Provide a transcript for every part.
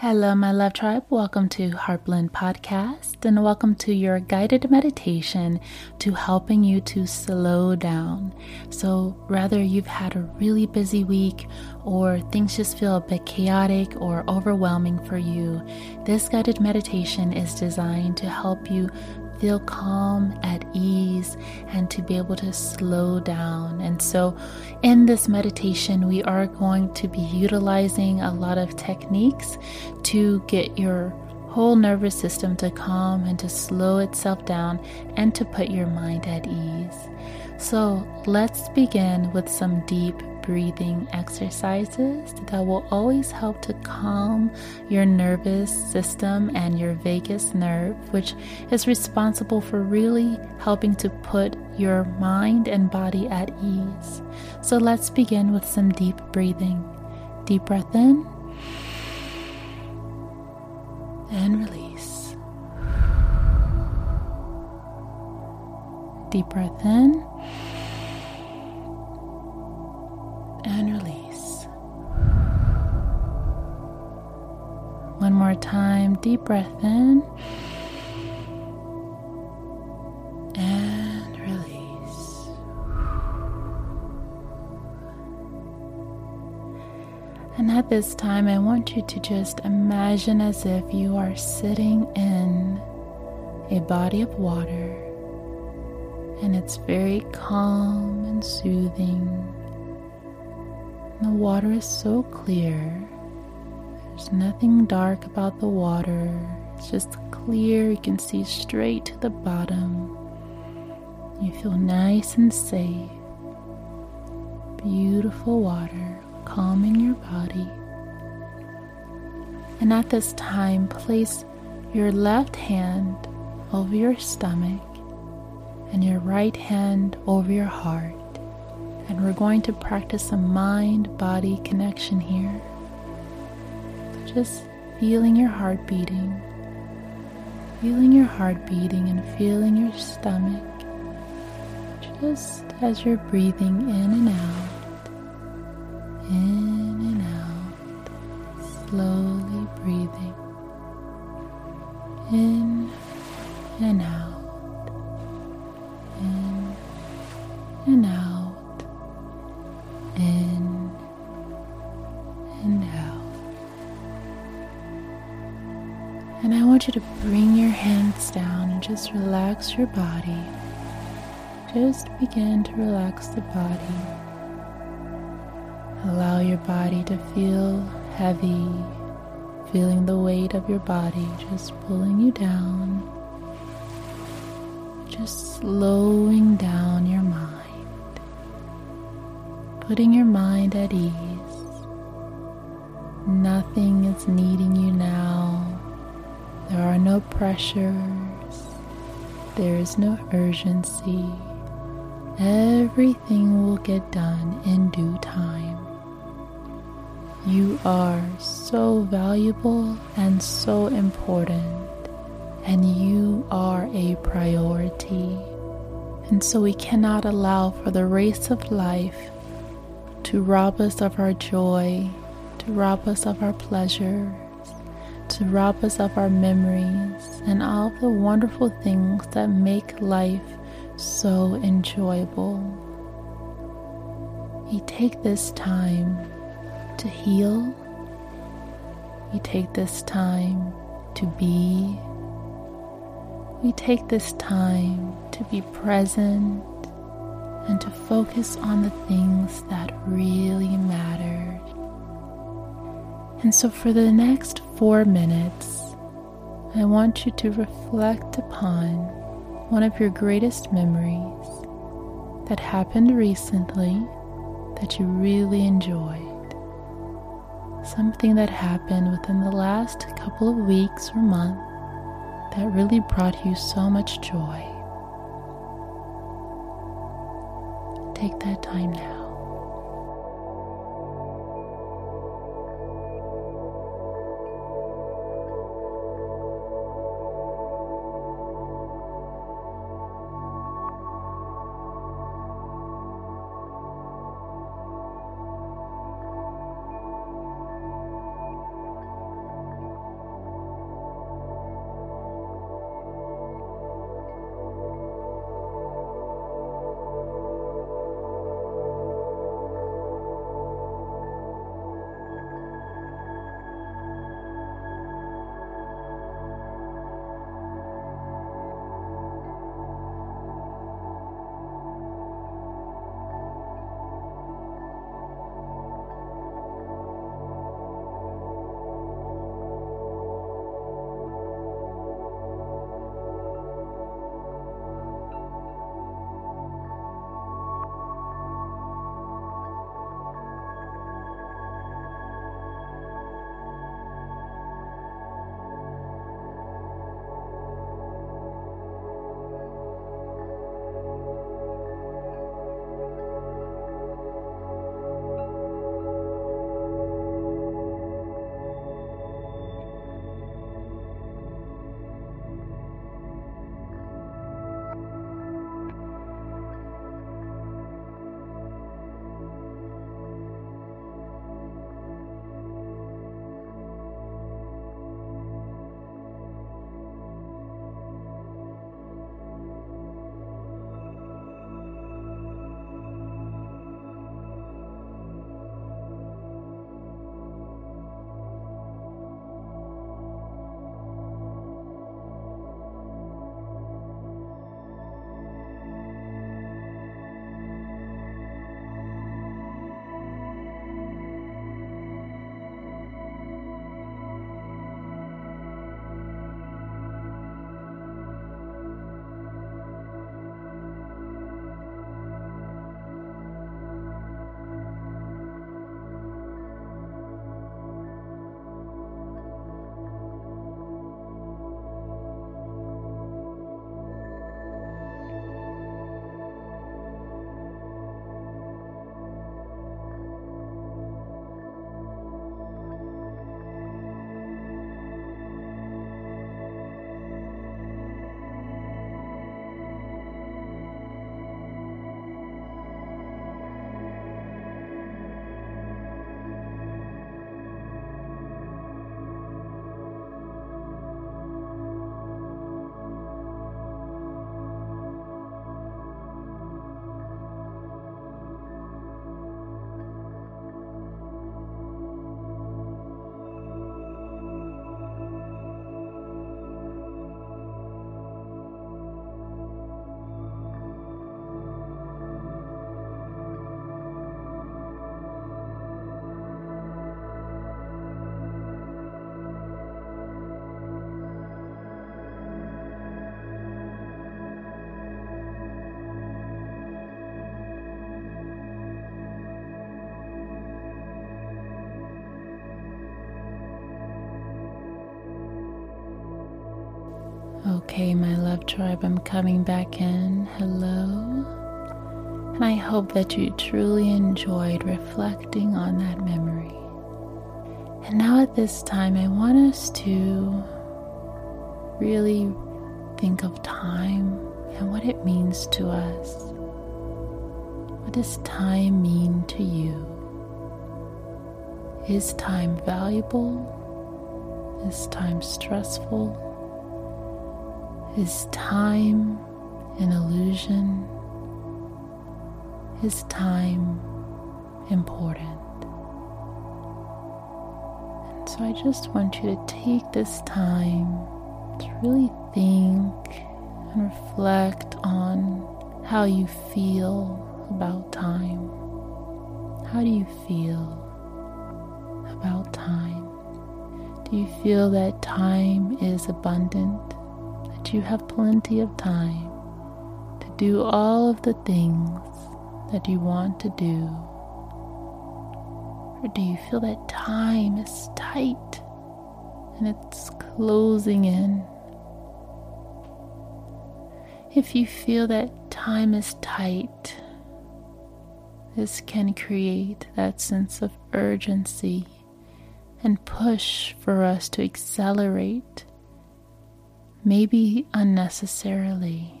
Hello, my love tribe. Welcome to Heartblend Podcast, and welcome to your guided meditation to helping you to slow down. So, whether you've had a really busy week or things just feel a bit chaotic or overwhelming for you, this guided meditation is designed to help you feel calm, at ease, and to be able to slow down. And so, in this meditation, we are going to be utilizing a lot of techniques to get your whole nervous system to calm and to slow itself down and to put your mind at ease. So, let's begin with some deep breathing exercises that will always help to calm your nervous system and your vagus nerve, which is responsible for really helping to put your mind and body at ease. So let's begin with some deep breathing. Deep breath in and release. Deep breath in and release. One more time, deep breath in and release. And at this time, I want you to just imagine as if you are sitting in a body of water and it's very calm and soothing. The water is so clear. There's nothing dark about the water. It's just clear. You can see straight to the bottom. You feel nice and safe. Beautiful water calming your body. And at this time, place your left hand over your stomach and your right hand over your heart. And we're going to practice a mind body connection here. Just feeling your heart beating, feeling your heart beating, and feeling your stomach. Just as you're breathing in and out, in and out, slowly breathing. In and out, And I want you to bring your hands down and just relax your body. Just begin to relax the body. Allow your body to feel heavy, feeling the weight of your body just pulling you down. Just slowing down your mind, putting your mind at ease. Nothing is needing you now there are no pressures. There is no urgency. Everything will get done in due time. You are so valuable and so important, and you are a priority. And so we cannot allow for the race of life to rob us of our joy, to rob us of our pleasures, to rob us of our memories and all the wonderful things that make life so enjoyable. We take this time to heal. We take this time to be. We take this time to be present and to focus on the things that really matter. And so, for the next four minutes, I want you to reflect upon one of your greatest memories that happened recently that you really enjoyed. something that happened within the last couple of weeks or month that really brought you so much joy. Take that time now. Okay, my love tribe, I'm coming back in. Hello. And I hope that you truly enjoyed reflecting on that memory. And now, at this time, I want us to really think of time and what it means to us. What does time mean to you? Is time valuable? Is time stressful? Is time an illusion? Is time important? And so I just want you to take this time to really think and reflect on how you feel about time. How do you feel about time? Do you feel that time is abundant? You have plenty of time to do all of the things that you want to do? Or do you feel that time is tight and it's closing in? If you feel that time is tight, this can create that sense of urgency and push for us to accelerate, maybe unnecessarily.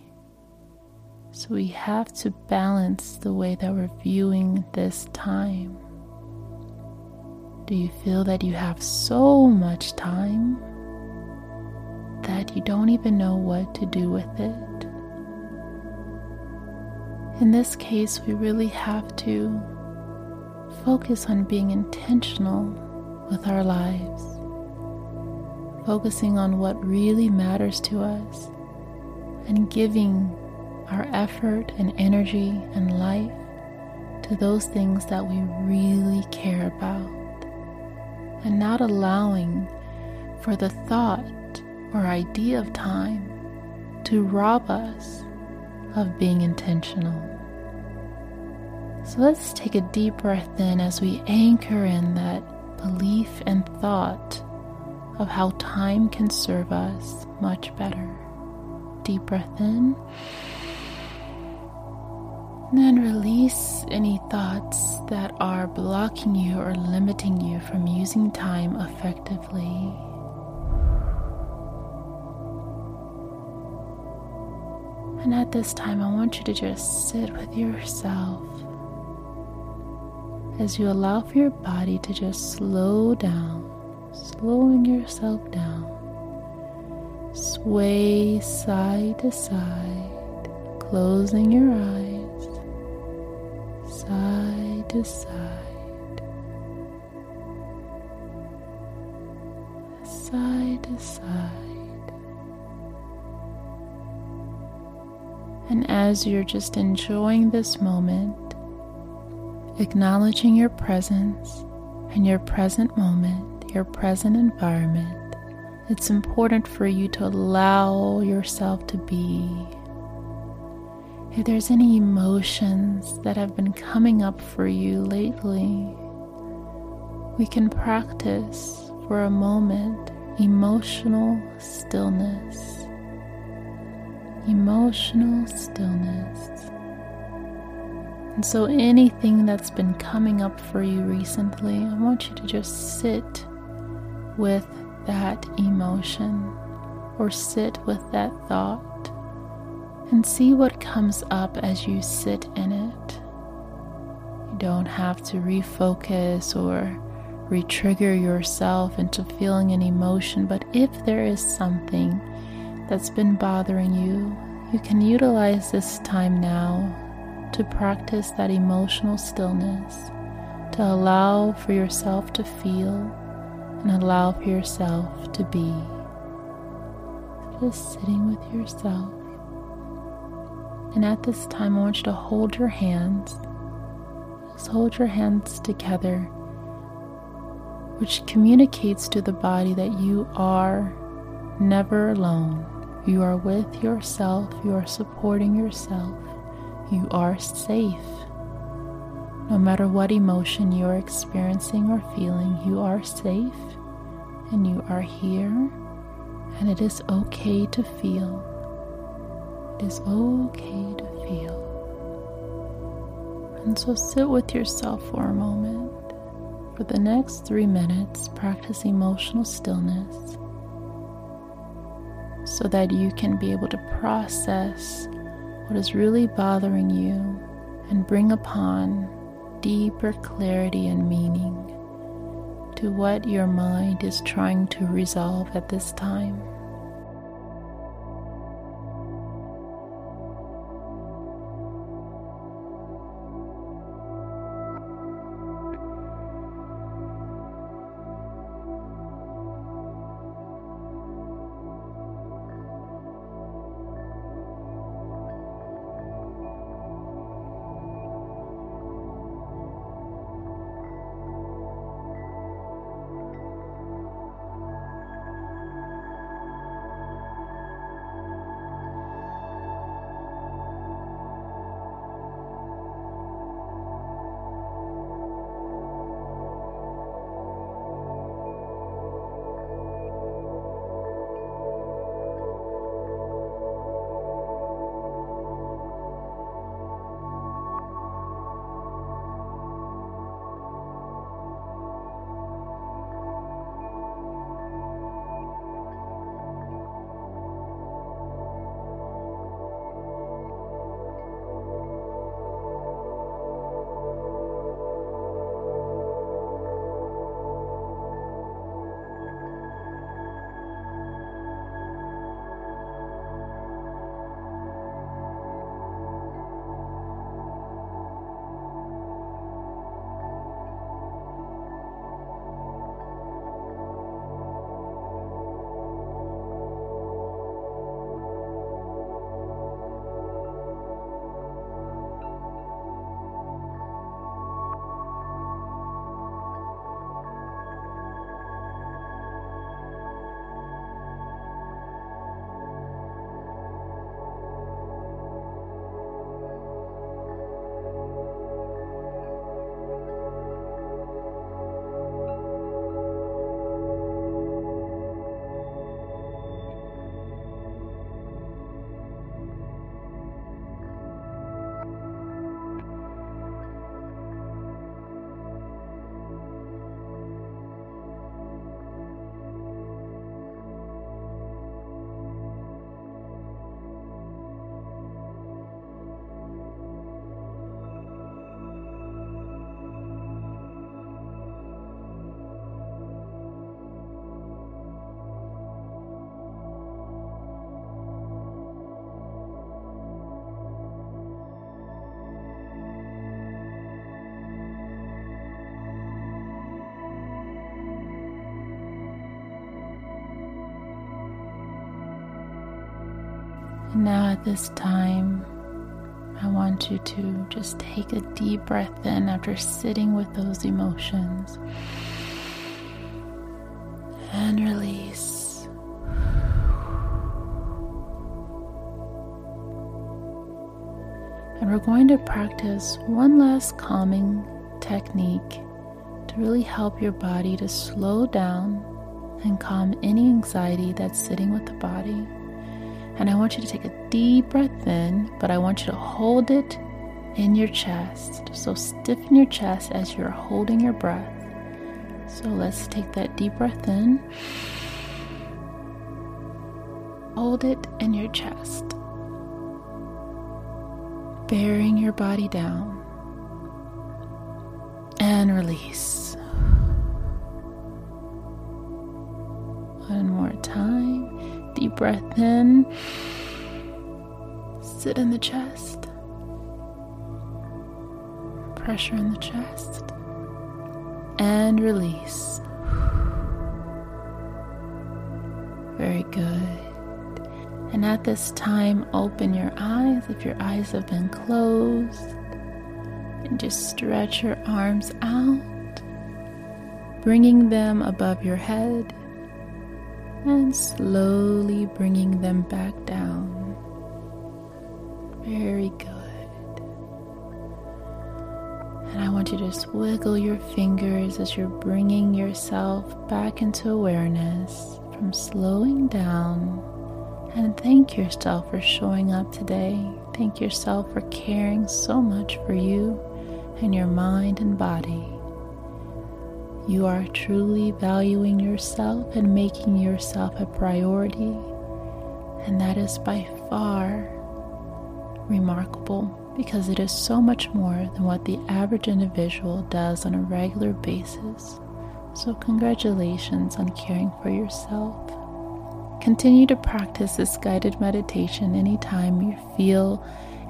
So we have to balance the way that we're viewing this time. Do you feel that you have so much time that you don't even know what to do with it? In this case, we really have to focus on being intentional with our lives, focusing on what really matters to us, and giving our effort and energy and life to those things that we really care about, and not allowing for the thought or idea of time to rob us of being intentional. So let's take a deep breath in as we anchor in that belief and thought of how time can serve us much better. Deep breath in. And Then release any thoughts that are blocking you or limiting you from using time effectively. And at this time, I want you to just sit with yourself as you allow for your body to just slow down, slowing yourself down. Sway side to side, closing your eyes, side to side, side to side. And as you're just enjoying this moment, acknowledging your presence and your present moment, your present environment, it's important for you to allow yourself to be. If there's any emotions that have been coming up for you lately, we can practice for a moment emotional stillness emotional stillness. And so, anything that's been coming up for you recently, I want you to just sit with that emotion or sit with that thought and see what comes up as you sit in it. You don't have to refocus or re-trigger yourself into feeling an emotion, but if there is something that's been bothering you, you can utilize this time now to practice that emotional stillness, to allow for yourself to feel and allow for yourself to be. Just sitting with yourself. And at this time, I want you to hold your hands. Just hold your hands together, which communicates to the body that you are never alone. You are with yourself, you are supporting yourself, you are safe. No matter what emotion you are experiencing or feeling, you are safe and you are here, and it is okay to feel. It is okay to feel. And so sit with yourself for a moment. For the next three minutes, practice emotional stillness so that you can be able to process what is really bothering you and bring upon deeper clarity and meaning to what your mind is trying to resolve at this time. Now, at this time, I want you to just take a deep breath in after sitting with those emotions and release. And we're going to practice one last calming technique to really help your body to slow down and calm any anxiety that's sitting with the body. And I want you to take a deep breath in, but I want you to hold it in your chest. So stiffen your chest as you're holding your breath. So let's take that deep breath in. Hold it in your chest, bearing your body down, and release. Deep breath in. Sit in the chest. Pressure in the chest. And release. Very good. And at this time, open your eyes if your eyes have been closed. And just stretch your arms out, bringing them above your head and slowly bringing them back down. Very good. And I want you to just wiggle your fingers as you're bringing yourself back into awareness from slowing down. And thank yourself for showing up today. Thank yourself for caring so much for you and your mind and body. You are truly valuing yourself and making yourself a priority, and that is by far remarkable because it is so much more than what the average individual does on a regular basis. So, congratulations on caring for yourself. Continue to practice this guided meditation anytime you feel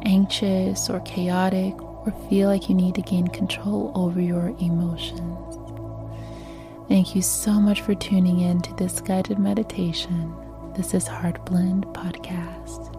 anxious or chaotic or feel like you need to gain control over your emotions. Thank you so much for tuning in to this guided meditation. This is Heart Blend Podcast.